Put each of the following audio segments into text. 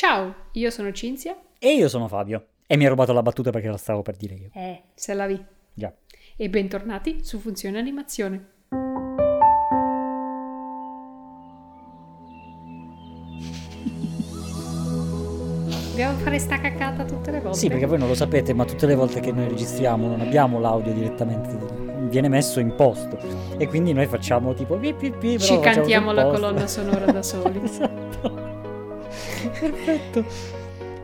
Ciao, io sono Cinzia. E io sono Fabio. E mi ha rubato la battuta perché la stavo per dire io. Eh, se la vi. Già. E bentornati su Funzione Animazione. Dobbiamo fare sta cacata tutte le volte. Sì, perché voi non lo sapete, ma tutte le volte che noi registriamo non abbiamo l'audio direttamente, viene messo in posto. E quindi noi facciamo tipo pi pi pi, Ci cantiamo la colonna sonora da soli. esatto. Perfetto.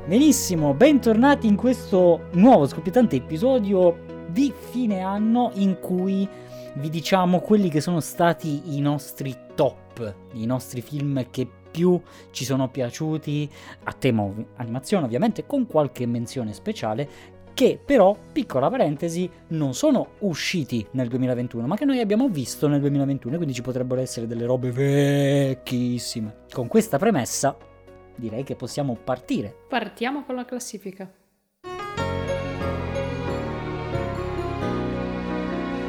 Benissimo, bentornati in questo nuovo scoppiettante episodio di fine anno in cui vi diciamo quelli che sono stati i nostri top, i nostri film che più ci sono piaciuti a tema animazione ovviamente con qualche menzione speciale che però, piccola parentesi, non sono usciti nel 2021, ma che noi abbiamo visto nel 2021, quindi ci potrebbero essere delle robe vecchissime. Con questa premessa, direi che possiamo partire. Partiamo con la classifica.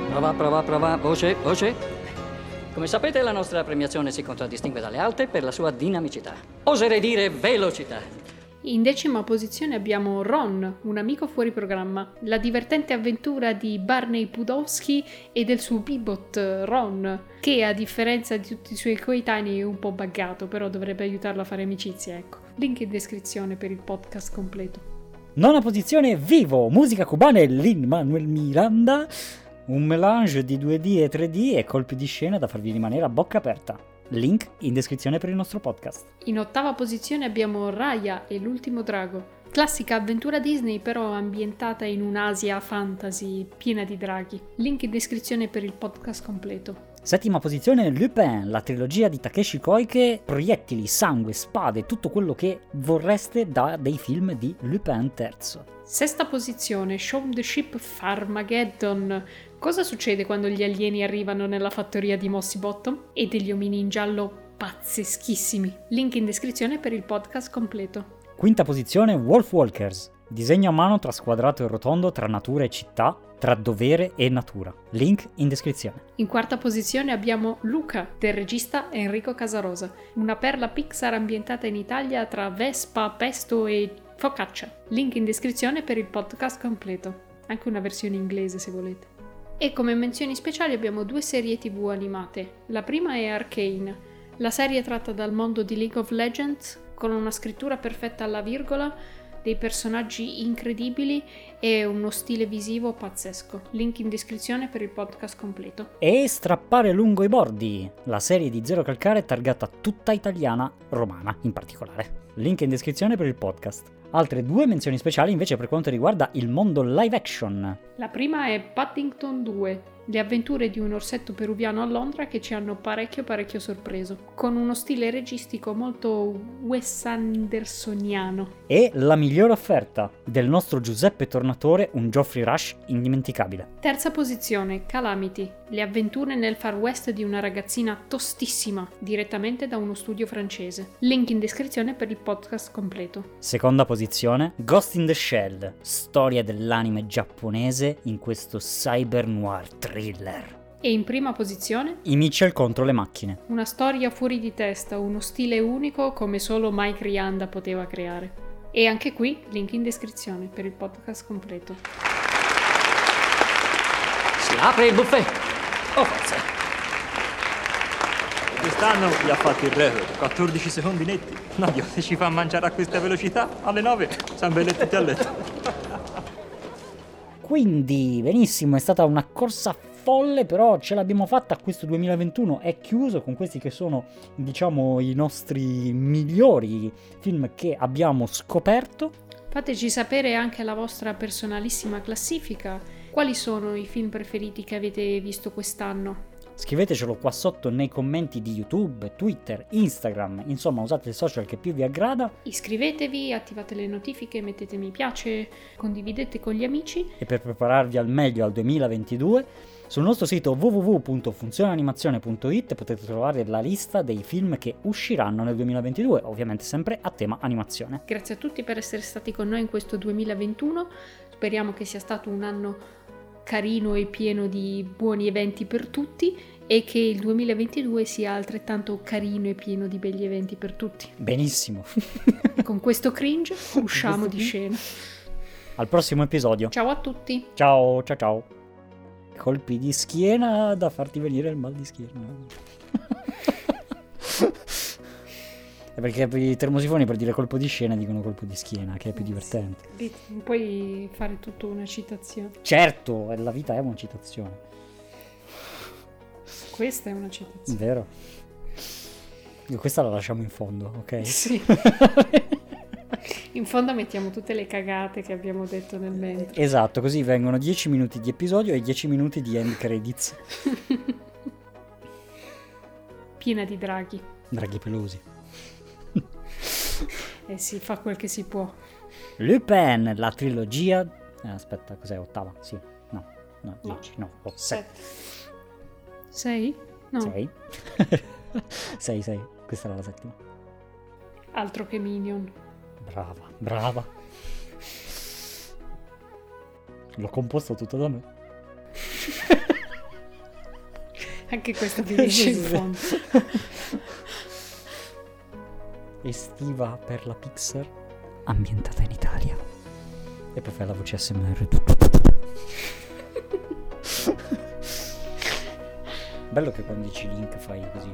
Prova, prova, prova, voce, voce. Come sapete la nostra premiazione si contraddistingue dalle altre per la sua dinamicità. Oserei dire velocità. In decima posizione abbiamo Ron, un amico fuori programma, la divertente avventura di Barney Pudowski e del suo bibot Ron, che a differenza di tutti i suoi coetanei è un po' buggato, però dovrebbe aiutarlo a fare amicizia, ecco. Link in descrizione per il podcast completo. Nona posizione, Vivo, musica cubana e Lin-Manuel Miranda, un melange di 2D e 3D e colpi di scena da farvi rimanere a bocca aperta. Link in descrizione per il nostro podcast. In ottava posizione abbiamo Raya e l'ultimo drago. Classica avventura Disney però ambientata in un'Asia fantasy piena di draghi. Link in descrizione per il podcast completo. Settima posizione, Lupin, la trilogia di Takeshi Koike, proiettili, sangue, spade, tutto quello che vorreste da dei film di Lupin III. Sesta posizione, Show the Ship Farmageddon. Cosa succede quando gli alieni arrivano nella fattoria di Mossy Bottom? E degli omini in giallo pazzeschissimi. Link in descrizione per il podcast completo. Quinta posizione, Wolf Walkers, disegno a mano tra squadrato e rotondo, tra natura e città, tra dovere e natura. Link in descrizione. In quarta posizione abbiamo Luca del regista Enrico Casarosa, una perla Pixar ambientata in Italia tra Vespa, Pesto e Focaccia. Link in descrizione per il podcast completo, anche una versione inglese se volete. E come menzioni speciali abbiamo due serie tv animate. La prima è Arcane, la serie tratta dal mondo di League of Legends con una scrittura perfetta alla virgola, dei personaggi incredibili e uno stile visivo pazzesco. Link in descrizione per il podcast completo. E Strappare lungo i bordi, la serie di Zero Calcare targata tutta italiana, romana in particolare. Link in descrizione per il podcast. Altre due menzioni speciali invece per quanto riguarda il mondo live action. La prima è Paddington 2, le avventure di un orsetto peruviano a Londra che ci hanno parecchio parecchio sorpreso, con uno stile registico molto Wes Andersoniano. E la migliore offerta del nostro Giuseppe Tornatore, un Geoffrey Rush indimenticabile. Terza posizione, Calamity, le avventure nel far west di una ragazzina tostissima, direttamente da uno studio francese. Link in descrizione per il podcast completo. Seconda posizione, Ghost in the Shell, storia dell'anime giapponese in questo cyber noir thriller. E in prima posizione, I Mitchell contro le macchine. una storia fuori di testa, uno stile unico come solo Mike Rianda poteva creare. E anche qui, link in descrizione per il podcast completo. Si apre il buffet. Oh, forza. Quest'anno vi ha fatto il record, 14 secondi netti. No, Dio, se ci fa mangiare a questa velocità, alle 9 siamo belli tutti a letto. Quindi, benissimo, è stata una corsa folle, però ce l'abbiamo fatta. Questo 2021 è chiuso con questi che sono, diciamo, i nostri migliori film che abbiamo scoperto. Fateci sapere anche la vostra personalissima classifica. Quali sono i film preferiti che avete visto quest'anno? Scrivetecelo qua sotto nei commenti di YouTube, Twitter, Instagram, insomma usate il social che più vi aggrada Iscrivetevi, attivate le notifiche, mettete mi piace, condividete con gli amici. e per prepararvi al meglio al 2022 sul nostro sito www.funzionanimazione.it potete trovare la lista dei film che usciranno nel 2022, ovviamente sempre a tema animazione. Grazie a tutti per essere stati con noi in questo 2021. Speriamo che sia stato un anno carino e pieno di buoni eventi per tutti e che il 2022 sia altrettanto carino e pieno di begli eventi per tutti. Benissimo. Con questo cringe usciamo di scena. Al prossimo episodio. Ciao a tutti! Ciao, ciao, ciao. Colpi di schiena da farti venire il mal di schiena. Perché i termosifoni per dire colpo di scena dicono colpo di schiena, che è più divertente. Lì Puoi fare tutta una citazione. Certo, la vita è una citazione, Questa è una citazione. vero? Questa la lasciamo in fondo, ok? Sì. In fondo mettiamo tutte le cagate che abbiamo detto nel mentre. Esatto, così vengono 10 minuti di episodio e 10 minuti di end credits. Piena di draghi. Draghi pelosi. E si fa quel che si può. Lupin, la trilogia... eh, aspetta, cos'è? Ottava? Sì. No, no, No. 10, no, 7. Sei? No. 6. 6, 6. Questa era la settima. Altro che Minion. Brava, brava. L'ho composto tutto da me. Anche questo finisce in fondo. Estiva per la Pixar, ambientata in Italia. E poi fai la voce SMR. Bello che quando dici link fai così,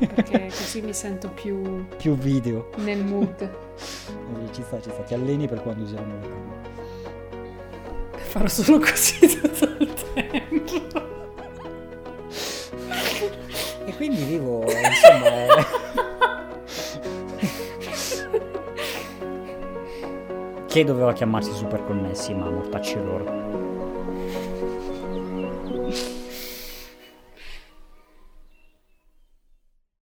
Eh, perché così mi sento più più video. nel mood. Eh, Ci sta, ci sta, ti alleni per quando useranno la camera. Farò solo così tutto il tempo. E quindi vivo, insomma, che doveva chiamarsi super connessi, ma mortacci loro.